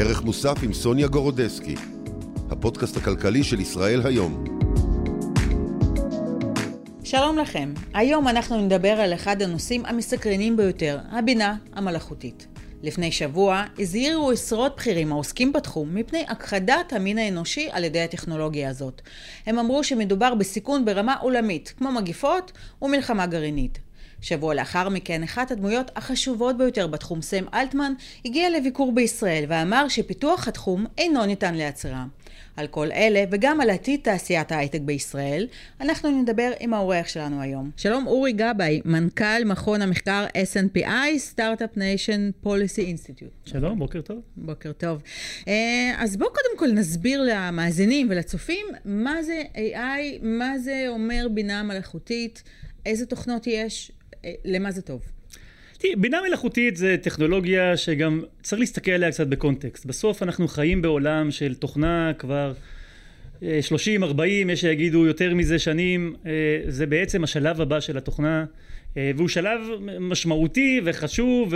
ערך מוסף עם סוניה גורודסקי, הפודקאסט הכלכלי של ישראל היום. שלום לכם, היום אנחנו נדבר על אחד הנושאים המסקרנים ביותר, הבינה המלאכותית. לפני שבוע הזהירו עשרות בכירים העוסקים בתחום מפני הכחדת המין האנושי על ידי הטכנולוגיה הזאת. הם אמרו שמדובר בסיכון ברמה עולמית, כמו מגיפות ומלחמה גרעינית. שבוע לאחר מכן, אחת הדמויות החשובות ביותר בתחום, סם אלטמן, הגיע לביקור בישראל ואמר שפיתוח התחום אינו ניתן לעצירה. על כל אלה וגם על עתיד תעשיית ההייטק בישראל, אנחנו נדבר עם האורח שלנו היום. שלום אורי גבאי, מנכ"ל מכון המחקר SNPI, Start-Up Nation Policy Institute. שלום, בוקר טוב. בוקר טוב. אה, אז בואו קודם כל נסביר למאזינים ולצופים מה זה AI, מה זה אומר בינה מלאכותית, איזה תוכנות יש, למה זה טוב? תראי, בינה מלאכותית זה טכנולוגיה שגם צריך להסתכל עליה קצת בקונטקסט. בסוף אנחנו חיים בעולם של תוכנה כבר 30-40, אה, יש שיגידו יותר מזה שנים, אה, זה בעצם השלב הבא של התוכנה. אה, והוא שלב משמעותי וחשוב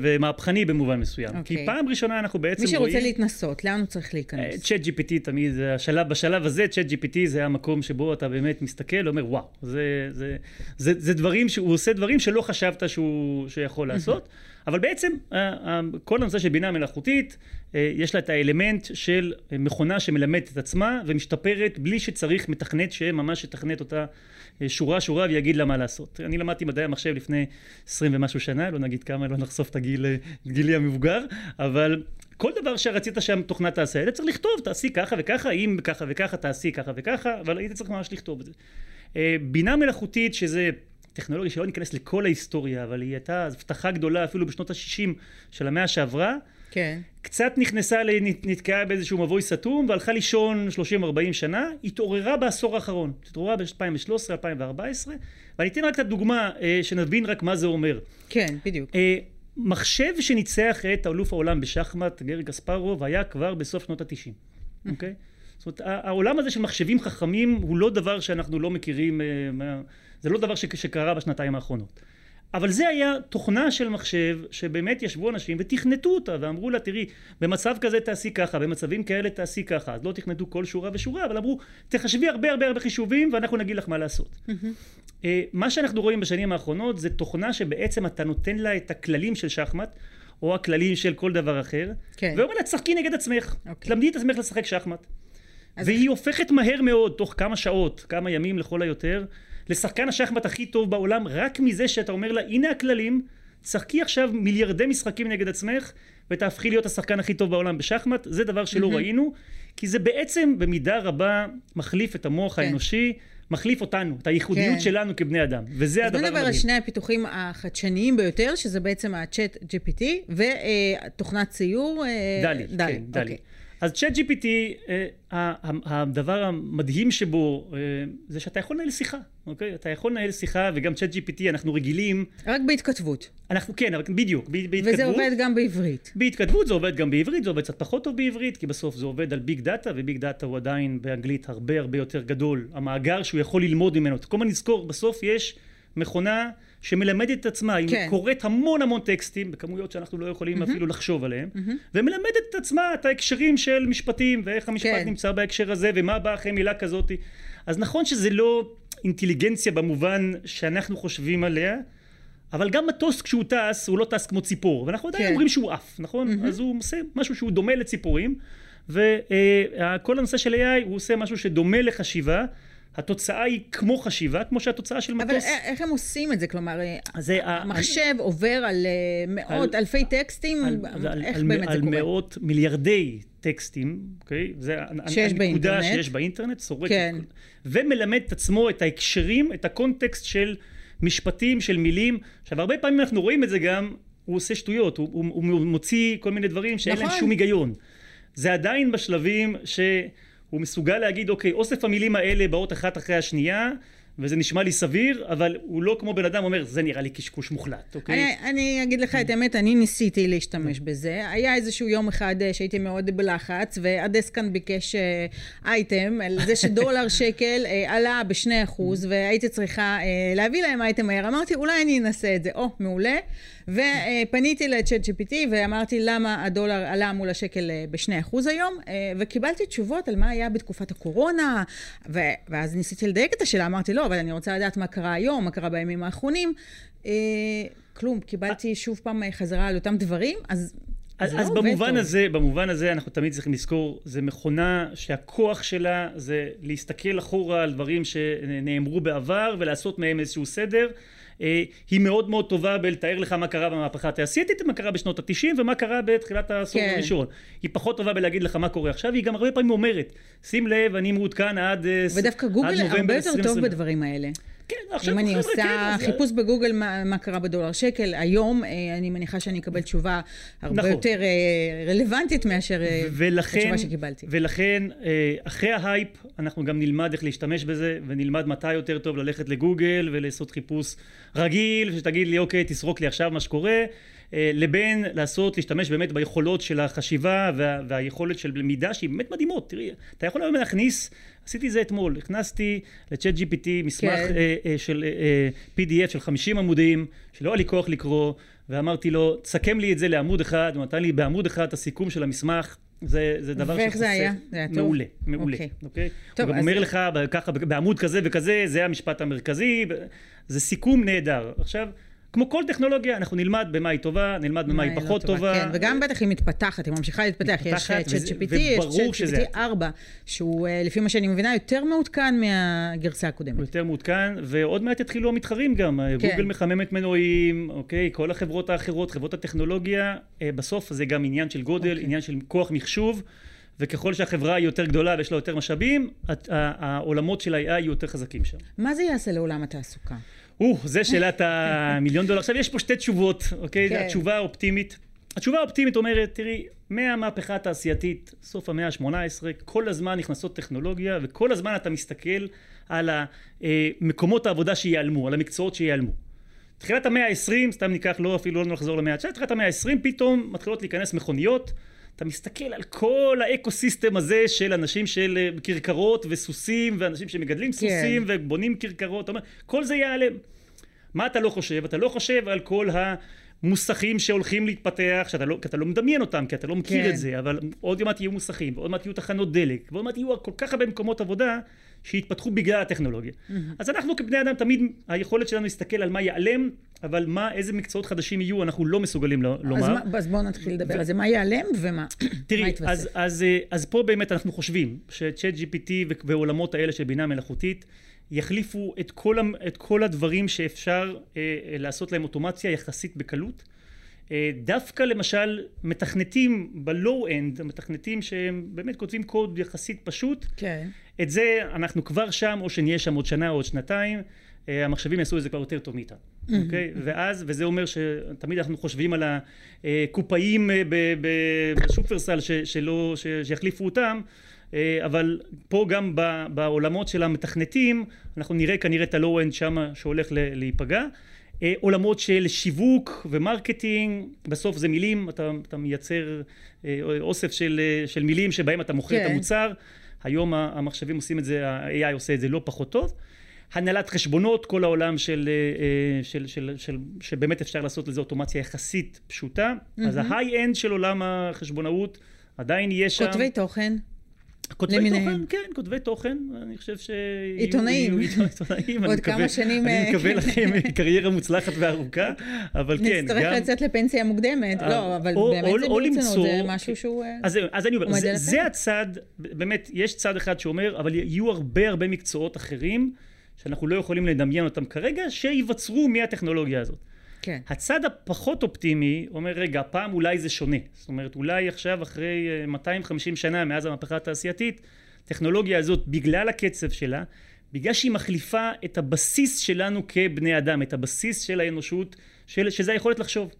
ומהפכני במובן מסוים. Okay. כי אוקיי. פעם ראשונה אנחנו בעצם רואים... מי שרוצה רואים... להתנסות, לאן הוא צריך להיכנס? צ'אט GPT תמיד, זה השלב, בשלב הזה צ'אט GPT זה המקום שבו אתה באמת מסתכל, אומר וואו, זה, זה, זה, זה דברים, שהוא עושה דברים שלא חשבת שהוא, שיכול לעשות. אבל בעצם כל הנושא של בינה מלאכותית, אה, יש לה את האלמנט של מכונה שמלמדת את עצמה ומשתפרת בלי שצריך מתכנת שממש יתכנת אותה אה, שורה שורה ויגיד לה מה לעשות. אני למדתי מדעי המחשב לפני עשרים ומשהו שנה, לא נגיד כמה, לא נחשוף את הגיל, אה, גילי המבוגר, אבל כל דבר שרצית שהתוכנה תעשה, היית צריך לכתוב, תעשי ככה וככה, אם ככה וככה תעשי ככה וככה, אבל היית צריך ממש לכתוב את זה. בינה מלאכותית שזה טכנולוגיה שלא ניכנס לכל ההיסטוריה, אבל היא הייתה הבטחה גדולה אפילו בשנות ה-60 של המאה שעברה. כן. קצת נכנסה, נתקעה באיזשהו מבוי סתום והלכה לישון 30-40 שנה, התעוררה בעשור האחרון, התעוררה ב-2013-2014, ואני אתן רק את הדוגמה אה, שנבין רק מה זה אומר. כן, בדיוק. אה, מחשב שניצח את אלוף העולם בשחמט, גרי קספרוב, היה כבר בסוף שנות ה-90, אוקיי? Okay? זאת אומרת, העולם הזה של מחשבים חכמים הוא לא דבר שאנחנו לא מכירים, אה, זה לא דבר שקרה בשנתיים האחרונות. אבל זה היה תוכנה של מחשב שבאמת ישבו אנשים ותכנתו אותה ואמרו לה תראי במצב כזה תעשי ככה במצבים כאלה תעשי ככה אז לא תכנתו כל שורה ושורה אבל אמרו תחשבי הרבה הרבה הרבה חישובים ואנחנו נגיד לך מה לעשות. Mm-hmm. מה שאנחנו רואים בשנים האחרונות זה תוכנה שבעצם אתה נותן לה את הכללים של שחמט או הכללים של כל דבר אחר כן. ואומר לה תשחקי נגד עצמך okay. אוקיי. תלמדי את עצמך לשחק שחמט. והיא הופכת מהר מאוד תוך כמה שעות כמה ימים לכל היותר לשחקן השחמט הכי טוב בעולם רק מזה שאתה אומר לה הנה הכללים שחקי עכשיו מיליארדי משחקים נגד עצמך ותהפכי להיות השחקן הכי טוב בעולם בשחמט זה דבר שלא mm-hmm. ראינו כי זה בעצם במידה רבה מחליף את המוח כן. האנושי מחליף אותנו, את הייחודיות כן. שלנו כבני אדם, וזה הדבר המדהים. אז בוא נדבר על שני הפיתוחים החדשניים ביותר, שזה בעצם ה-Chat GPT ותוכנת ציור. אה, DALL-E, DALL-E. כן, DALL-E. אוקיי. אז Chat GPT, אה, הדבר המדהים שבו אה, זה שאתה יכול לנהל שיחה, אוקיי? אתה יכול לנהל שיחה וגם Chat GPT אנחנו רגילים... רק בהתכתבות. אנחנו, כן, אבל בדיוק, בהתכתבות. וזה עובד גם בעברית. בהתכתבות זה עובד גם בעברית, זה עובד קצת פחות טוב בעברית, כי בסוף זה עובד על big data, ו big data הוא עדיין באנגלית הרבה הרבה יותר גדול. המאגר שהוא יכול ללמוד ממנו. כל הזמן נזכור, בסוף יש מכונה שמלמדת את עצמה, היא כן. קוראת המון המון טקסטים, בכמויות שאנחנו לא יכולים mm-hmm. אפילו לחשוב עליהם, mm-hmm. ומלמדת את עצמה את ההקשרים של משפטים, ואיך המשפט כן. נמצא בהקשר הזה, ומה בא אחרי מילה כזאת. אז נכון שזה לא אינטליגנציה במובן שאנחנו חושבים עליה, אבל גם מטוס כשהוא טס, הוא לא טס כמו ציפור, ואנחנו עדיין כן. אומרים שהוא עף, נכון? Mm-hmm. אז הוא עושה משהו שהוא דומה לציפורים, וכל הנושא של AI הוא עושה משהו שדומה לחשיבה. התוצאה היא כמו חשיבה, כמו שהתוצאה של מטוס... אבל איך הם עושים את זה? כלומר, זה, המחשב אני, עובר על אה, מאות, על, אלפי טקסטים, על, איך על, באמת על, זה קורה? על מאות, מיליארדי טקסטים, אוקיי? זה שיש הנקודה באינטרנט. שיש באינטרנט, סורק. כן. ומלמד את עצמו את ההקשרים, את הקונטקסט של משפטים, של מילים. עכשיו, הרבה פעמים אנחנו רואים את זה גם, הוא עושה שטויות, הוא, הוא, הוא מוציא כל מיני דברים שאין נכון. להם שום היגיון. זה עדיין בשלבים ש... הוא מסוגל להגיד אוקיי אוסף המילים האלה באות אחת אחרי השנייה וזה נשמע לי סביר, אבל הוא לא כמו בן אדם אומר, זה נראה לי קשקוש מוחלט, אוקיי? אני, אני אגיד לך את האמת, אני ניסיתי להשתמש בזה. היה איזשהו יום אחד אה, שהייתי מאוד בלחץ, והדסקן ביקש אה, אייטם, על זה שדולר שקל אה, עלה בשני אחוז, והייתי צריכה להביא להם אייטם מהר. אמרתי, אולי אני אנסה את זה. או, מעולה. ופניתי לצ'אט GPT ואמרתי למה הדולר עלה מול השקל בשני אחוז היום, וקיבלתי תשובות על מה היה בתקופת הקורונה, ואז ניסיתי לדייק את השאלה, אמרתי, לא, אבל אני רוצה לדעת מה קרה היום, מה קרה בימים האחרונים. אה, כלום, קיבלתי שוב פעם חזרה על אותם דברים, אז אז, אז לא במובן טוב. הזה, במובן הזה אנחנו תמיד צריכים לזכור, זה מכונה שהכוח שלה זה להסתכל אחורה על דברים שנאמרו בעבר ולעשות מהם איזשהו סדר. אה, היא מאוד מאוד טובה בלתאר לך מה קרה במהפכה התעשייתית, מה קרה בשנות התשעים ומה קרה בתחילת העשור כן. הראשון. היא פחות טובה בלהגיד לך מה קורה עכשיו, היא גם הרבה פעמים אומרת, שים לב, אני מעודכן עד אה, ודווקא גוגל הרבה יותר טוב בדברים האלה. כן, עכשיו... אם אני עושה כן, חיפוש אז... בגוגל מה, מה קרה בדולר שקל, היום אה, אני מניחה שאני אקבל תשובה הרבה נכון. יותר אה, רלוונטית מאשר אה, ולכן, התשובה שקיבלתי. ולכן, אחרי ההייפ, אנחנו גם נלמד איך להשתמש בזה, ונלמד מתי יותר טוב ללכת לגוגל ולעשות חיפוש רגיל, שתגיד לי, אוקיי, תסרוק לי עכשיו מה שקורה. לבין לעשות, להשתמש באמת ביכולות של החשיבה וה, והיכולת של למידה שהיא באמת מדהימות. תראי, אתה יכול היום להכניס עשיתי זה אתמול, הכנסתי לצ'אט GPT מסמך כן. אה, אה, של אה, PDF של 50 עמודים, שלא היה לי כוח לקרוא, ואמרתי לו, תסכם לי את זה לעמוד אחד, הוא נתן לי בעמוד אחד את הסיכום של המסמך. זה, זה דבר. ואיך זה היה? זה היה טוב? מעולה, מעולה. אוקיי. אוקיי? טוב, הוא גם אז... אומר לך, ככה, בעמוד כזה וכזה, זה המשפט המרכזי, זה סיכום נהדר. עכשיו, כמו כל טכנולוגיה, אנחנו נלמד במה היא טובה, נלמד במה היא לא פחות טובה. כן, וגם בטח היא מתפתחת, היא ממשיכה להתפתח. יש צ'אט GPT, יש צ'אט GPT 4, שהוא אה, לפי מה שאני מבינה יותר מעודכן מהגרסה הקודמת. הוא יותר מעודכן, ועוד מעט יתחילו המתחרים גם. כן. גוגל מחממת מנועים, אוקיי? כל החברות האחרות, חברות הטכנולוגיה, אה, בסוף זה גם עניין של גודל, אוקיי. עניין של כוח מחשוב. וככל שהחברה היא יותר גדולה ויש לה יותר משאבים, העולמות של ה-AI יהיו יותר חזקים שם. מה זה יעשה לעולם התעסוקה? או, זה שאלת המיליון דולר. עכשיו, יש פה שתי תשובות, אוקיי? כן. התשובה האופטימית. התשובה האופטימית אומרת, תראי, מהמהפכה התעשייתית, סוף המאה ה-18, כל הזמן נכנסות טכנולוגיה, וכל הזמן אתה מסתכל על מקומות העבודה שייעלמו, על המקצועות שייעלמו. תחילת המאה ה-20, סתם ניקח, לא אפילו לא נחזור למאה ה-19, תחילת המאה ה-20 פתאום מתחילות להיכנס מכוניות, אתה מסתכל על כל האקו סיסטם הזה של אנשים של אה, כרכרות וסוסים ואנשים שמגדלים כן. סוסים ובונים כרכרות, כל זה ייעלם. מה אתה לא חושב? אתה לא חושב על כל המוסכים שהולכים להתפתח, שאתה לא, אתה לא מדמיין אותם, כי אתה לא מכיר כן. את זה, אבל עוד מעט יהיו מוסכים, ועוד מעט יהיו תחנות דלק, ועוד מעט יהיו כל כך הרבה מקומות עבודה שהתפתחו בגלל הטכנולוגיה. Mm-hmm. אז אנחנו כבני אדם תמיד, היכולת שלנו להסתכל על מה ייעלם, אבל מה, איזה מקצועות חדשים יהיו, אנחנו לא מסוגלים לומר. אז, מה, אז בואו נתחיל לדבר ו... על זה, מה ייעלם ומה תראי, יתווסף. אז, אז, אה, אז פה באמת אנחנו חושבים שצ'אט GPT ועולמות האלה של בינה מלאכותית, יחליפו את כל, את כל הדברים שאפשר אה, אה, לעשות להם אוטומציה יחסית בקלות. אה, דווקא למשל מתכנתים בלואו אנד, המתכנתים שהם באמת כותבים קוד יחסית פשוט, כן. את זה אנחנו כבר שם, או שנהיה שם עוד שנה או עוד שנתיים, המחשבים יעשו את זה כבר יותר טוב מאיתנו, אוקיי? ואז, וזה אומר שתמיד אנחנו חושבים על הקופאים אה, בשופרסל שלא, שיחליפו אותם, אבל פה גם בעולמות של המתכנתים, אנחנו נראה כנראה את ה low-end שם שהולך להיפגע. אה, עולמות של שיווק ו marketing, בסוף זה מילים, אתה, אתה מייצר אה, אוסף של, אה, של מילים שבהם אתה מוכר כן. את המוצר, היום המחשבים עושים את זה, ה-AI עושה את זה לא פחות טוב. הנהלת חשבונות, כל העולם של, של, של, של, שבאמת אפשר לעשות לזה אוטומציה יחסית פשוטה, mm-hmm. אז ההיי-אנד של עולם החשבונאות עדיין יהיה שם. כותבי תוכן. כותבי למיניהם. תוכן, כן, כותבי תוכן, אני חושב ש... עיתונאים. עיתונאים. עוד כמה שנים... אני מקווה אה, לכם קריירה מוצלחת וארוכה, אבל כן, גם... נצטרך לצאת לפנסיה מוקדמת, לא, אבל באמת זה ברצינות, זה משהו שהוא אה, אז אני אומר, זה הצד, באמת, יש צד אחד שאומר, אבל יהיו הרבה הרבה מקצועות אחרים, שאנחנו לא יכולים לדמיין אותם כרגע, שייווצרו מהטכנולוגיה הזאת. כן. הצד הפחות אופטימי אומר, רגע, הפעם אולי זה שונה. זאת אומרת, אולי עכשיו, אחרי 250 אה, שנה מאז המהפכה התעשייתית, הטכנולוגיה הזאת, בגלל הקצב שלה, בגלל שהיא מחליפה את הבסיס שלנו כבני אדם, את הבסיס של האנושות, של, שזה היכולת לחשוב.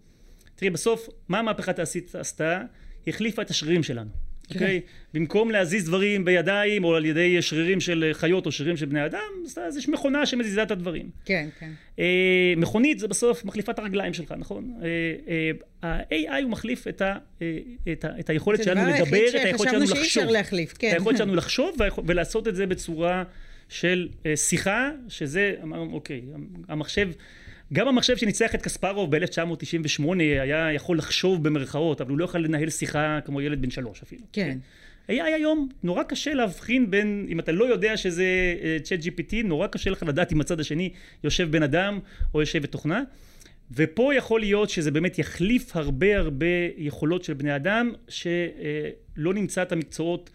תראי, בסוף, מה המהפכה התעשייתית עשתה? היא החליפה את השרירים שלנו. אוקיי? במקום להזיז דברים בידיים או על ידי שרירים של חיות או שרירים של בני אדם, אז יש מכונה שמזיזה את הדברים. כן, כן. אה, מכונית זה בסוף מחליפה את הרגליים שלך, נכון? אה, ה-AI הוא מחליף את, ה, את, ה, את היכולת שלנו לדבר, את היכולת שלנו לחשוב. להחליף, כן. את היכולת שלנו לחשוב ולעשות את זה בצורה של שיחה, שזה, אמרנו, אוקיי, המחשב... גם המחשב שניצח את קספרוב ב-1998 היה יכול לחשוב במרכאות, אבל הוא לא יכול לנהל שיחה כמו ילד בן שלוש אפילו. כן. היה היום נורא קשה להבחין בין, אם אתה לא יודע שזה צ'אט uh, GPT, נורא קשה לך לדעת אם הצד השני יושב בן אדם או יושבת תוכנה. ופה יכול להיות שזה באמת יחליף הרבה הרבה יכולות של בני אדם, שלא נמצא את המקצועות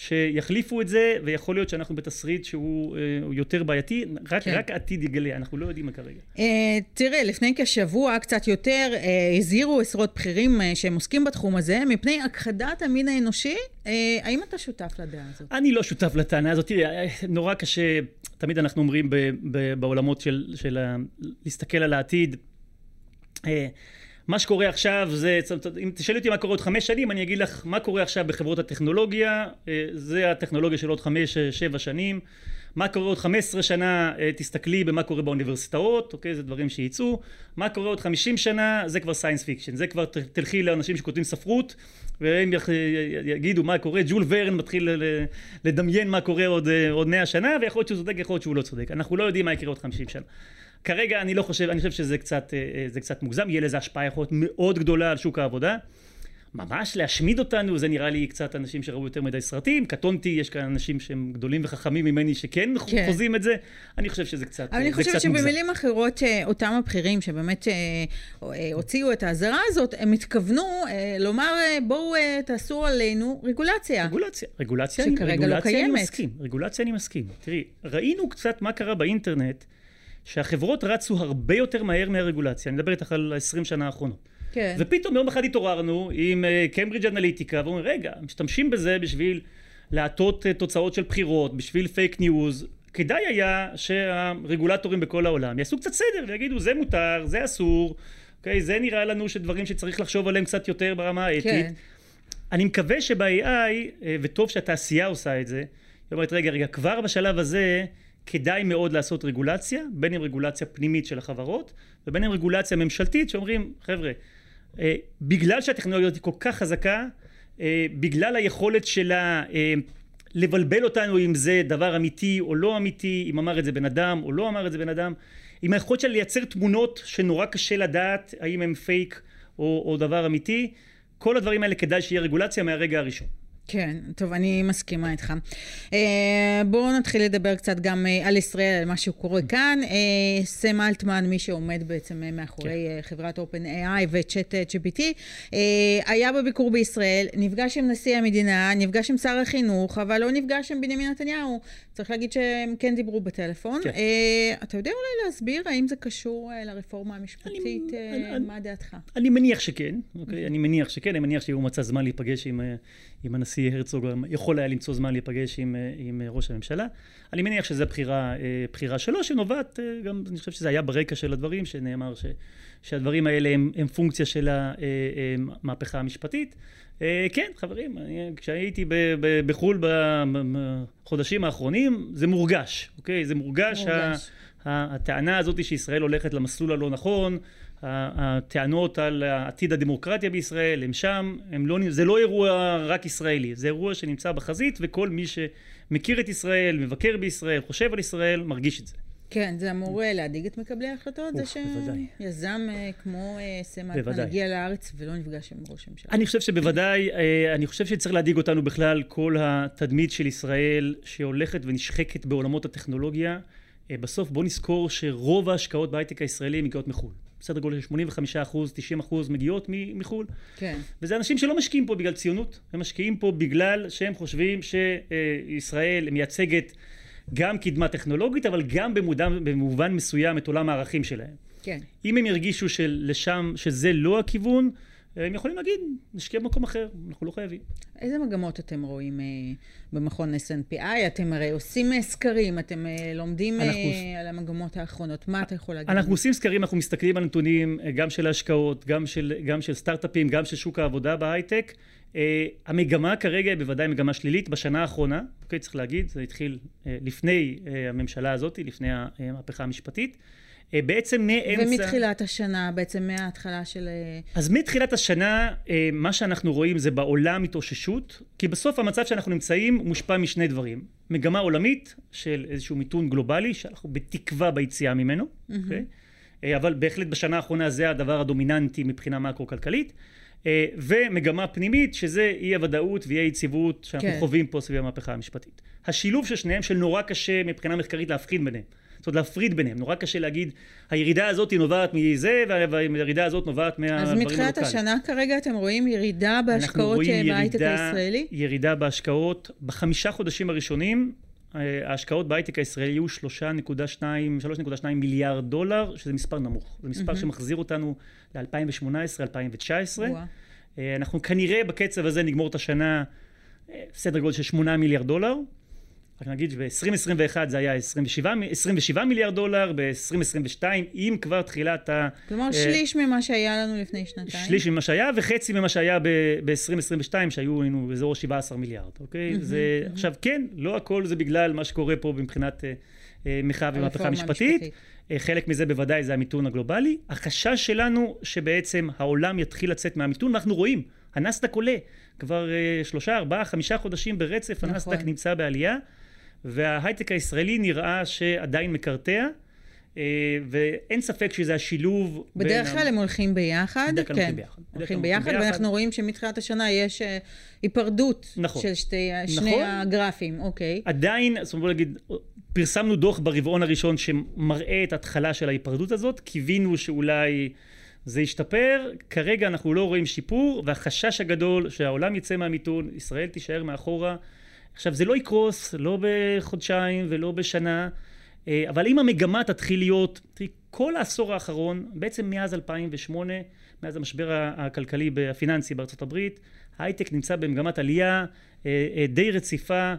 שיחליפו את זה, ויכול להיות שאנחנו בתסריט שהוא אה, יותר בעייתי, רק, כן. רק העתיד יגלה, אנחנו לא יודעים מה כרגע. אה, תראה, לפני כשבוע, קצת יותר, אה, הזהירו עשרות בכירים אה, שהם עוסקים בתחום הזה, מפני הכחדת המין האנושי. אה, האם אתה שותף לדעה הזאת? אני לא שותף לטענה הזאת. תראי, אה, נורא קשה, תמיד אנחנו אומרים ב, ב, בעולמות של, של להסתכל על העתיד. מה שקורה עכשיו זה, אם תשאלי אותי מה קורה עוד חמש שנים, אני אגיד לך מה קורה עכשיו בחברות הטכנולוגיה, אה, זה הטכנולוגיה של עוד חמש, אה, שבע שנים. מה קורה עוד חמש עשרה שנה, אה, תסתכלי במה קורה באוניברסיטאות, אוקיי? זה דברים שייצאו. מה קורה עוד חמישים שנה, זה כבר science fiction. זה כבר תלכי לאנשים שכותבים ספרות, והם יגידו מה קורה. ג'ול ורן מתחיל לדמיין מה קורה עוד, עוד מאה שנה, ויכול להיות שהוא צודק, יכול להיות שהוא לא צודק. אנחנו לא יודעים מה יקרה עוד חמישים שנה. כרגע אני לא חושב, אני חושב שזה קצת, אה, אה, קצת מוגזם, יהיה לזה השפעה יכול להיות מאוד גדולה על שוק העבודה. ממש להשמיד אותנו, זה נראה לי קצת אנשים שראו יותר מדי סרטים, קטונתי, יש כאן אנשים שהם גדולים וחכמים ממני שכן כן. חוזים את זה, אני חושב שזה קצת מוגזם. אני חושבת שבמילים מוגזם. אחרות, אה, אותם הבכירים שבאמת הוציאו את האזהרה הזאת, הם התכוונו לומר, בואו תעשו עלינו רגולציה. רגולציה, רגולציה, שכרגע לא רגולציה לא קיימת. אני מסכים, רגולציה אני מסכים. תראי, ראינו קצת מה קרה באינטרנט. שהחברות רצו הרבה יותר מהר מהרגולציה, אני מדבר איתך על ה-20 שנה האחרונות. כן. ופתאום יום אחד התעוררנו עם קיימברידג' אנליטיקה, ואומרים, רגע, משתמשים בזה בשביל להטות אה, תוצאות של בחירות, בשביל fake news, כדאי היה שהרגולטורים בכל העולם יעשו קצת סדר ויגידו, זה מותר, זה אסור, אוקיי, זה נראה לנו שדברים שצריך לחשוב עליהם קצת יותר ברמה האתית. כן. אני מקווה שב-AI, uh, וטוב שהתעשייה עושה את זה, היא אומרת, רגע, רגע, כבר בשלב הזה, כדאי מאוד לעשות רגולציה, בין אם רגולציה פנימית של החברות ובין אם רגולציה ממשלתית שאומרים חבר'ה אה, בגלל שהטכנולוגיה הזאת היא כל כך חזקה אה, בגלל היכולת שלה אה, לבלבל אותנו אם זה דבר אמיתי או לא אמיתי אם אמר את זה בן אדם או לא אמר את זה בן אדם עם היכולת שלה לייצר תמונות שנורא קשה לדעת האם הם פייק או, או דבר אמיתי כל הדברים האלה כדאי שיהיה רגולציה מהרגע הראשון כן, טוב, אני מסכימה איתך. אה, בואו נתחיל לדבר קצת גם אה, על ישראל, על מה שקורה כאן. אה, סם אלטמן, מי שעומד בעצם מאחורי כן. חברת OpenAI וצ'אט GPT, היה בביקור בישראל, נפגש עם נשיא המדינה, נפגש עם שר החינוך, אבל לא נפגש עם בנימין נתניהו. צריך להגיד שהם כן דיברו בטלפון. כן. אתה יודע אולי להסביר האם זה קשור לרפורמה המשפטית? אני, מה דעתך? אני מניח שכן, אוקיי? אני מניח שכן, אני מניח שהוא מצא זמן להיפגש עם... עם הנשיא הרצוג יכול היה למצוא זמן להיפגש עם, אה, עם אה, ראש הממשלה. אני מניח שזו בחירה, אה, בחירה שלו, שנובעת, גם אני חושב שזה היה ברקע של הדברים, שנאמר ש, שהדברים האלה הם, הם פונקציה של המהפכה המשפטית. כן, חברים, אני, כשהייתי בחו"ל בחודשים האחרונים, זה מורגש, אוקיי? זה מורגש. מורגש. הטענה הזאת שישראל הולכת למסלול הלא נכון, הטענות על עתיד הדמוקרטיה בישראל הם שם, הם לא, זה לא אירוע רק ישראלי, זה אירוע שנמצא בחזית וכל מי שמכיר את ישראל, מבקר בישראל, חושב על ישראל, מרגיש את זה. כן, זה אמור אה, להדאיג את מקבלי ההחלטות, זה שיזם אה, כמו אה, סם אלטמן הגיע לארץ ולא נפגש עם ראש הממשלה. אני חושב שבוודאי, אני חושב שצריך להדאיג אותנו בכלל כל התדמית של ישראל שהולכת ונשחקת בעולמות הטכנולוגיה. בסוף בוא נזכור שרוב ההשקעות בהייטק הישראלי מגיעות מחו"ל. בסדר גודל של 85 אחוז, 90 אחוז מגיעות מחו"ל. כן. וזה אנשים שלא משקיעים פה בגלל ציונות, הם משקיעים פה בגלל שהם חושבים שישראל מייצגת גם קדמה טכנולוגית, אבל גם במודע, במובן מסוים את עולם הערכים שלהם. כן. אם הם ירגישו שלשם, שזה לא הכיוון, הם יכולים להגיד, נשקיע במקום אחר, אנחנו לא חייבים. איזה מגמות אתם רואים אה, במכון S&PI? אתם הרי עושים אה, סקרים, אתם אה, לומדים אנחנו... אה, על המגמות האחרונות. מה אתה יכול להגיד? אנחנו עושים סקרים, אנחנו מסתכלים על נתונים אה, גם של ההשקעות, גם של, גם של סטארט-אפים, גם של שוק העבודה בהייטק. Uh, המגמה כרגע היא בוודאי מגמה שלילית בשנה האחרונה, אוקיי, צריך להגיד, זה התחיל uh, לפני uh, הממשלה הזאת, לפני המהפכה המשפטית. Uh, בעצם מאמצע... ומתחילת השנה, בעצם מההתחלה של... אז מתחילת השנה, uh, מה שאנחנו רואים זה בעולם התאוששות, כי בסוף המצב שאנחנו נמצאים מושפע משני דברים. מגמה עולמית של איזשהו מיתון גלובלי, שאנחנו בתקווה ביציאה ממנו, mm-hmm. אוקיי? Okay? אבל בהחלט בשנה האחרונה זה הדבר הדומיננטי מבחינה מקרו-כלכלית. אה, ומגמה פנימית שזה אי הוודאות ואי היציבות שאנחנו כן. חווים פה סביב המהפכה המשפטית. השילוב של שניהם שנורא קשה מבחינה מחקרית להפחיד ביניהם. זאת אומרת להפריד ביניהם, נורא קשה להגיד הירידה הזאת נובעת מזה והירידה הזאת נובעת מהדברים הלוקאליים. אז מתחילת השנה כרגע אתם רואים ירידה בהשקעות בהייטק הישראלי? ירידה בהשקעות בחמישה חודשים הראשונים אה, ההשקעות בהייטק הישראלי היו 3.2 מיליארד דולר, שזה מספר נמוך. זה מספר mm-hmm. שמחזיר אותנו ל-2018-2019. אה, אנחנו כנראה בקצב הזה נגמור את השנה אה, סדר גודל של 8 מיליארד דולר. רק נגיד שב-2021 זה היה 27, 27 מיליארד דולר, ב-2022 עם כבר תחילת ה... כלומר uh, שליש ממה שהיה לנו לפני שנתיים. שליש ממה שהיה וחצי ממה שהיה ב-2022 שהיו לנו באזור 17 מיליארד, אוקיי? Mm-hmm, זה mm-hmm. עכשיו כן, לא הכל זה בגלל מה שקורה פה מבחינת uh, uh, מחאה ומהפכה משפטית. Uh, חלק מזה בוודאי זה המיתון הגלובלי. החשש שלנו שבעצם העולם יתחיל לצאת מהמיתון ואנחנו רואים, הנסדק עולה כבר uh, שלושה, ארבעה, חמישה חודשים ברצף, נכון. הנסדק נמצא בעלייה. וההייטק הישראלי נראה שעדיין מקרטע. אה, ואין ספק שזה השילוב בדרך כלל הם הולכים ביחד. בדרך כלל כן. הולכים ביחד. הולכים ביחד, ואנחנו רואים שמתחילת השנה יש אה, היפרדות נכון. של שתי, שני נכון. הגרפים, אוקיי. עדיין, זאת אומרת, להגיד, פרסמנו דוח ברבעון הראשון שמראה את ההתחלה של ההיפרדות הזאת, קיווינו שאולי זה ישתפר, כרגע אנחנו לא רואים שיפור, והחשש הגדול שהעולם יצא מהמיתון, ישראל תישאר מאחורה. עכשיו זה לא יקרוס, לא בחודשיים ולא בשנה, אה, אבל אם המגמה תתחיל להיות, תראי, כל העשור האחרון, בעצם מאז 2008, מאז המשבר הכלכלי הפיננסי בארצות הברית, ההייטק נמצא במגמת עלייה אה, אה, די רציפה,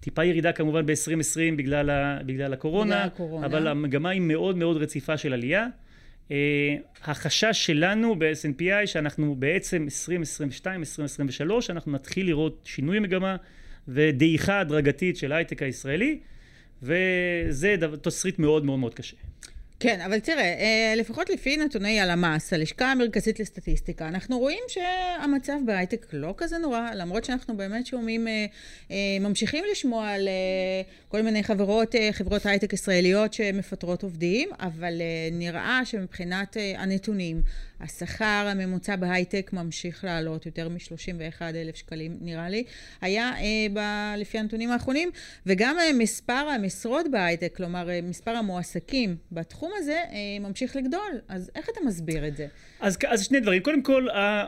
טיפה ירידה כמובן ב-2020 בגלל, בגלל הקורונה, בגלל הקורונה, אבל המגמה היא מאוד מאוד רציפה של עלייה. Uh, החשש שלנו ב-SNPI שאנחנו בעצם 2022, 2023, אנחנו נתחיל לראות שינוי מגמה, ודעיכה הדרגתית של ההייטק הישראלי, וזה תסריט מאוד מאוד מאוד קשה. כן, אבל תראה, אה, לפחות לפי נתוני הלמ"ס, הלשכה המרכזית לסטטיסטיקה, אנחנו רואים שהמצב בהייטק לא כזה נורא, למרות שאנחנו באמת שומעים, אה, אה, ממשיכים לשמוע על כל מיני חברות, חברות הייטק ישראליות שמפטרות עובדים, אבל נראה שמבחינת הנתונים, השכר הממוצע בהייטק ממשיך לעלות יותר מ-31 אלף שקלים, נראה לי. היה אה, ב- לפי הנתונים האחרונים, וגם אה, מספר המשרות בהייטק, כלומר אה, מספר המועסקים בתחום הזה, אה, ממשיך לגדול. אז איך אתה מסביר את זה? אז, אז שני דברים. קודם כל, אה,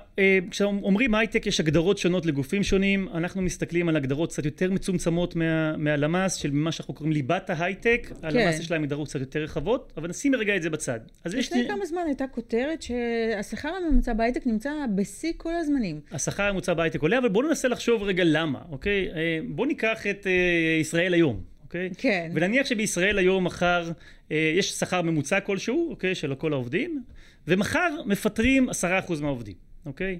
כשאומרים הייטק יש הגדרות שונות לגופים שונים. אנחנו מסתכלים על הגדרות קצת יותר מצומצמות מה, מהלמ"ס, של מה שאנחנו קוראים ליבת ההייטק. כן. הלמ"ס יש להם הגדרות קצת יותר רחבות, אבל נשים רגע את זה בצד. לפני כמה זמן הייתה כותרת ש... השכר הממוצע בהייטק נמצא בשיא כל הזמנים. השכר הממוצע בהייטק עולה, אבל בואו ננסה לחשוב רגע למה, אוקיי? אה, בואו ניקח את אה, ישראל היום. אוקיי? כן. ונניח שבישראל היום מחר אה, יש שכר ממוצע כלשהו, אוקיי? של כל העובדים, ומחר מפטרים עשרה אחוז מהעובדים, אוקיי?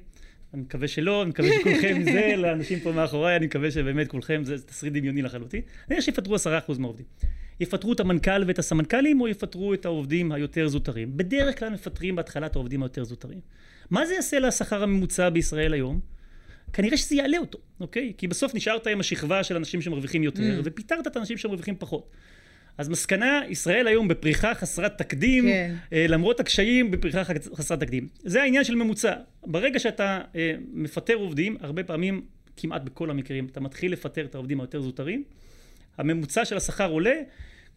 אני מקווה שלא, אני מקווה שכולכם זה, לאנשים פה מאחוריי, אני מקווה שבאמת כולכם זה תסריט דמיוני לחלוטין. נניח שיפטרו עשרה אחוז מהעובדים. יפטרו את המנכ"ל ואת הסמנכ"לים או יפטרו את העובדים היותר זוטרים. בדרך כלל מפטרים בהתחלה את העובדים היותר זוטרים. מה זה יעשה לשכר הממוצע בישראל היום? כנראה שזה יעלה אותו, אוקיי? כי בסוף נשארת עם השכבה של אנשים שמרוויחים יותר, mm. ופיטרת את האנשים שמרוויחים פחות. אז מסקנה, ישראל היום בפריחה חסרת תקדים, כן. אה, למרות הקשיים בפריחה חסרת תקדים. זה העניין של ממוצע. ברגע שאתה אה, מפטר עובדים, הרבה פעמים, כמעט בכל המקרים, אתה מתחיל לפטר את העובדים היותר זוטרים, הממוצע של השכר עולה,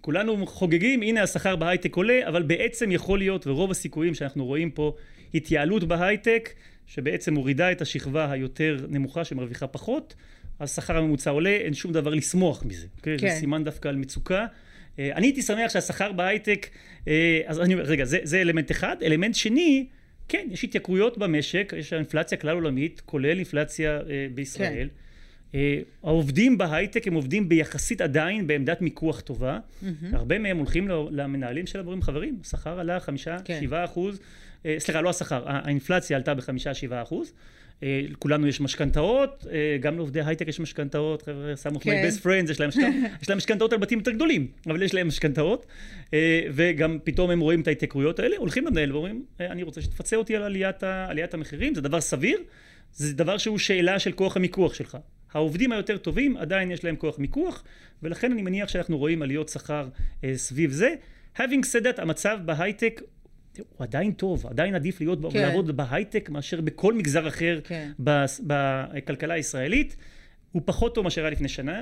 כולנו חוגגים, הנה השכר בהייטק עולה, אבל בעצם יכול להיות, ורוב הסיכויים שאנחנו רואים פה, התייעלות בהייטק, שבעצם מורידה את השכבה היותר נמוכה שמרוויחה פחות, השכר הממוצע עולה, אין שום דבר לשמוח מזה. כן. זה סימן דווקא על מצוקה. אה, אני הייתי שמח שהשכר בהייטק, אה, אז אני אומר, רגע, זה, זה אלמנט אחד. אלמנט שני, כן, יש התייקרויות במשק, יש אינפלציה כלל עולמית, כולל אינפלציה אה, בישראל. כן. אה, העובדים בהייטק הם עובדים ביחסית עדיין בעמדת מיקוח טובה. Mm-hmm. הרבה מהם הולכים למנהלים של ואומרים, חברים, השכר עלה חמישה, כן. שבעה אחוז, אה, סליחה, לא השכר, האינפלציה עלתה בחמישה, שבעה אחוז. אה, לכולנו יש משכנתאות, אה, גם לעובדי הייטק יש משכנתאות, חבר'ה, שמו כן. my best friends, יש להם משכנתאות על בתים יותר גדולים, אבל יש להם משכנתאות, אה, וגם פתאום הם רואים את ההתייקרויות האלה, הולכים למנהל ואומרים, אני רוצה שתפצה אותי על עליית, עליית המחירים, זה דבר סביר, זה דבר שהוא שאלה של כוח המיקוח שלך. העובדים היותר טובים עדיין יש להם כוח מיקוח, ולכן אני מניח שאנחנו רואים עליות שכר סביב זה. Having said that, המצב בהייטק הוא עדיין טוב, עדיין עדיף להיות, כן. לעבוד בהייטק מאשר בכל מגזר אחר כן. בכלכלה הישראלית. הוא פחות טוב מאשר היה לפני שנה.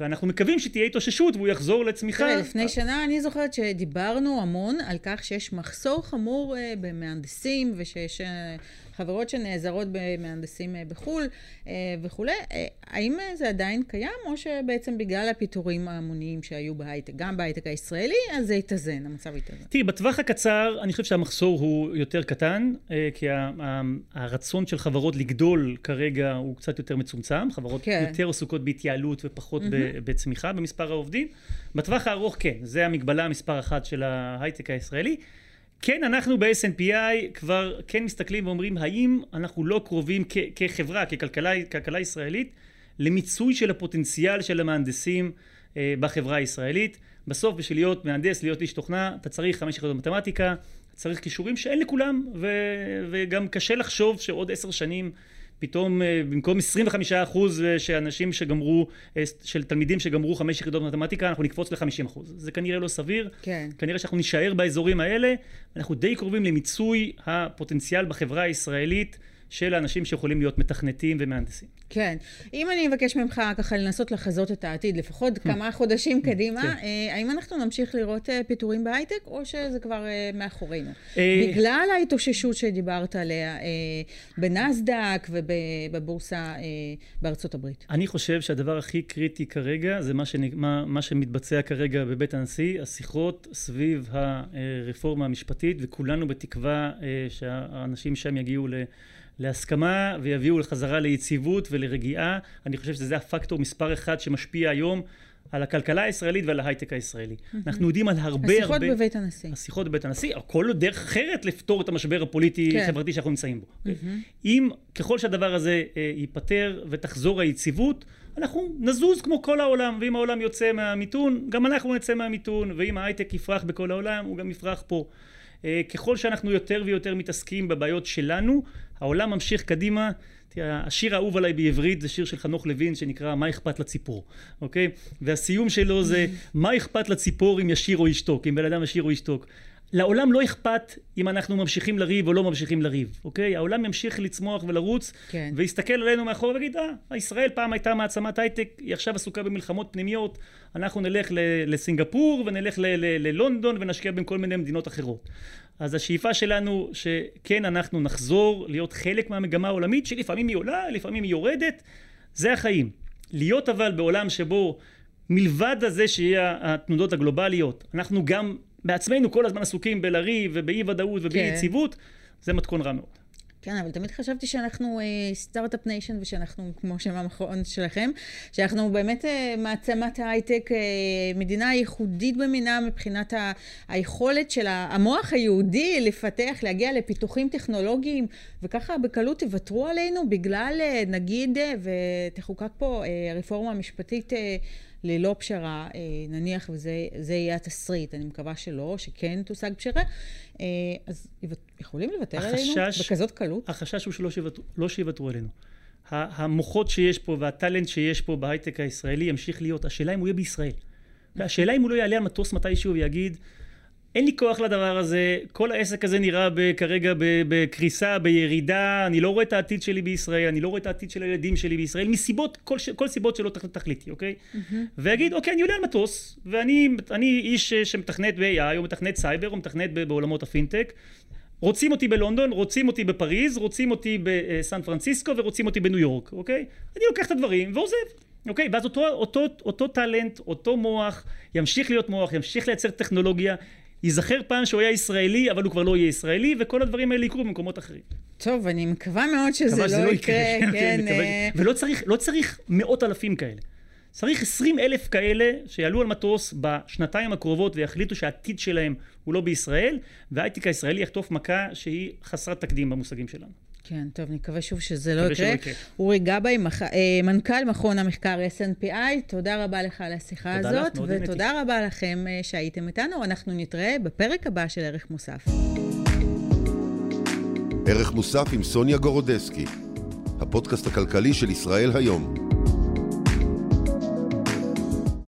ואנחנו מקווים שתהיה התאוששות והוא יחזור לצמיחה. תראה, לפני שנה אני זוכרת שדיברנו המון על כך שיש מחסור חמור uh, במהנדסים ושיש uh, חברות שנעזרות במהנדסים uh, בחו"ל וכולי. האם זה עדיין קיים או שבעצם בגלל הפיטורים ההמוניים שהיו בהייטק, גם בהייטק הישראלי, אז זה התאזן, המצב התאזן? תראי, בטווח הקצר אני חושב שהמחסור הוא יותר קטן, כי הרצון של חברות לגדול כרגע הוא קצת יותר מצומצם. חברות כן. יותר עסוקות בהתייעלות ופחות mm-hmm. בצמיחה במספר העובדים. בטווח הארוך כן, זה המגבלה המספר אחת של ההייטק הישראלי. כן, אנחנו ב-SNPI כבר כן מסתכלים ואומרים, האם אנחנו לא קרובים כ- כחברה, ככלכלה, ככלכלה ישראלית, למיצוי של הפוטנציאל של המהנדסים אה, בחברה הישראלית. בסוף, בשביל להיות מהנדס, להיות איש תוכנה, אתה צריך חמש יחידות מתמטיקה, צריך כישורים שאין לכולם, ו- וגם קשה לחשוב שעוד עשר שנים פתאום אה, במקום 25 אחוז אה, שאנשים שגמרו, אה, של תלמידים שגמרו חמש יחידות מתמטיקה, אנחנו נקפוץ ל-50 אחוז. זה כנראה לא סביר. כן. כנראה שאנחנו נישאר באזורים האלה. אנחנו די קרובים למיצוי הפוטנציאל בחברה הישראלית. של האנשים שיכולים להיות מתכנתים ומהנדסים. כן. אם אני אבקש ממך ככה לנסות לחזות את העתיד, לפחות hmm. כמה חודשים hmm. קדימה, כן. אה, האם אנחנו נמשיך לראות אה, פיטורים בהייטק, או שזה כבר אה, מאחורינו? בגלל ההתאוששות שדיברת עליה בנסדק ובבורסה בארצות הברית. אני חושב שהדבר הכי קריטי כרגע זה מה, שנ... מה, מה שמתבצע כרגע בבית הנשיא, השיחות סביב הרפורמה המשפטית, וכולנו בתקווה שהאנשים שם יגיעו ל... להסכמה ויביאו לחזרה ליציבות ולרגיעה. אני חושב שזה הפקטור מספר אחד שמשפיע היום על הכלכלה הישראלית ועל ההייטק הישראלי. Mm-hmm. אנחנו יודעים על הרבה השיחות הרבה... השיחות בבית הנשיא. השיחות בבית הנשיא, כל דרך אחרת לפתור את המשבר הפוליטי-חברתי כן. שאנחנו נמצאים בו. Mm-hmm. אם, ככל שהדבר הזה אה, ייפתר ותחזור היציבות, אנחנו נזוז כמו כל העולם, ואם העולם יוצא מהמיתון, גם אנחנו נצא מהמיתון, ואם ההייטק יפרח בכל העולם, הוא גם יפרח פה. אה, ככל שאנחנו יותר ויותר מתעסקים בבעיות שלנו, העולם ממשיך קדימה. תראה, השיר האהוב עליי בעברית זה שיר של חנוך לוין שנקרא מה אכפת לציפור, אוקיי? והסיום שלו זה מה אכפת לציפור אם ישיר או ישתוק, אם בן אדם ישיר או ישתוק. לעולם לא אכפת אם אנחנו ממשיכים לריב או לא ממשיכים לריב, אוקיי? העולם ימשיך לצמוח ולרוץ, כן. ויסתכל עלינו מאחור ויגיד, אה, ישראל פעם הייתה מעצמת הייטק, היא עכשיו עסוקה במלחמות פנימיות, אנחנו נלך לסינגפור ונלך ללונדון ונשקיע בין כל מיני מדינות אחרות. אז השאיפה שלנו שכן אנחנו נחזור להיות חלק מהמגמה העולמית, שלפעמים היא עולה, לפעמים היא יורדת, זה החיים. להיות אבל בעולם שבו מלבד הזה שיהיה התנודות הגלובליות, אנחנו גם בעצמנו כל הזמן עסוקים בלריב ובאי ודאות ובאי כן. יציבות, זה מתכון רע מאוד. כן, אבל תמיד חשבתי שאנחנו start-up אה, nation ושאנחנו, כמו שם המכון שלכם, שאנחנו באמת uh, מעצמת ההייטק, uh, מדינה ייחודית במינה מבחינת ה- היכולת של המוח היהודי לפתח, להגיע לפיתוחים טכנולוגיים, וככה בקלות תוותרו עלינו בגלל, uh, נגיד, uh, ותחוקק פה uh, רפורמה משפטית uh, ללא פשרה, אה, נניח וזה יהיה התסריט, אני מקווה שלא, שכן תושג פשרה, אה, אז יכולים לוותר החשש, עלינו בכזאת קלות? החשש הוא שלא שיוותרו, לא שיוותרו עלינו. המוחות שיש פה וה talent שיש פה בהייטק הישראלי ימשיך להיות, השאלה אם הוא יהיה בישראל. והשאלה אם הוא לא יעלה על מטוס מתישהו ויגיד, אין לי כוח לדבר הזה, כל העסק הזה נראה כרגע בקריסה, בירידה, אני לא רואה את העתיד שלי בישראל, אני לא רואה את העתיד של הילדים שלי בישראל, מסיבות, כל, כל סיבות שלא תכליתי, אוקיי? אמממ. ויגיד, אוקיי, אני עולה על מטוס, ואני איש שמתכנת ב-AI, או מתכנת סייבר, או מתכנת בעולמות הפינטק, רוצים אותי בלונדון, רוצים אותי בפריז, רוצים אותי בסן פרנסיסקו ורוצים אותי בניו יורק, אוקיי? אני לוקח את הדברים ועוזב. אוקיי? ואז אותו, אותו, אותו טאלנט, אותו מוח, ימשיך להיות מוח, ימשיך לייצר טכנולוגיה, ייזכר פעם שהוא היה ישראלי, אבל הוא כבר לא יהיה ישראלי, וכל הדברים האלה יקרו במקומות אחרים. טוב, אני מקווה מאוד שזה לא, לא יקרה, כן. כן אה... ולא צריך, לא צריך מאות אלפים כאלה. צריך עשרים אלף כאלה שיעלו על מטוס בשנתיים הקרובות ויחליטו שהעתיד שלהם הוא לא בישראל, וההייטק הישראלי יחטוף מכה שהיא חסרת תקדים במושגים שלנו. כן, טוב, נקווה שוב שזה לא יקרה. אורי גבאי, מח... אה, מנכ"ל מכון המחקר S&PI, תודה רבה לך על השיחה הזאת, לך, ותודה נתי. רבה לכם אה, שהייתם איתנו. אנחנו נתראה בפרק הבא של ערך מוסף. ערך מוסף עם סוניה גורודסקי, הפודקאסט הכלכלי של ישראל היום.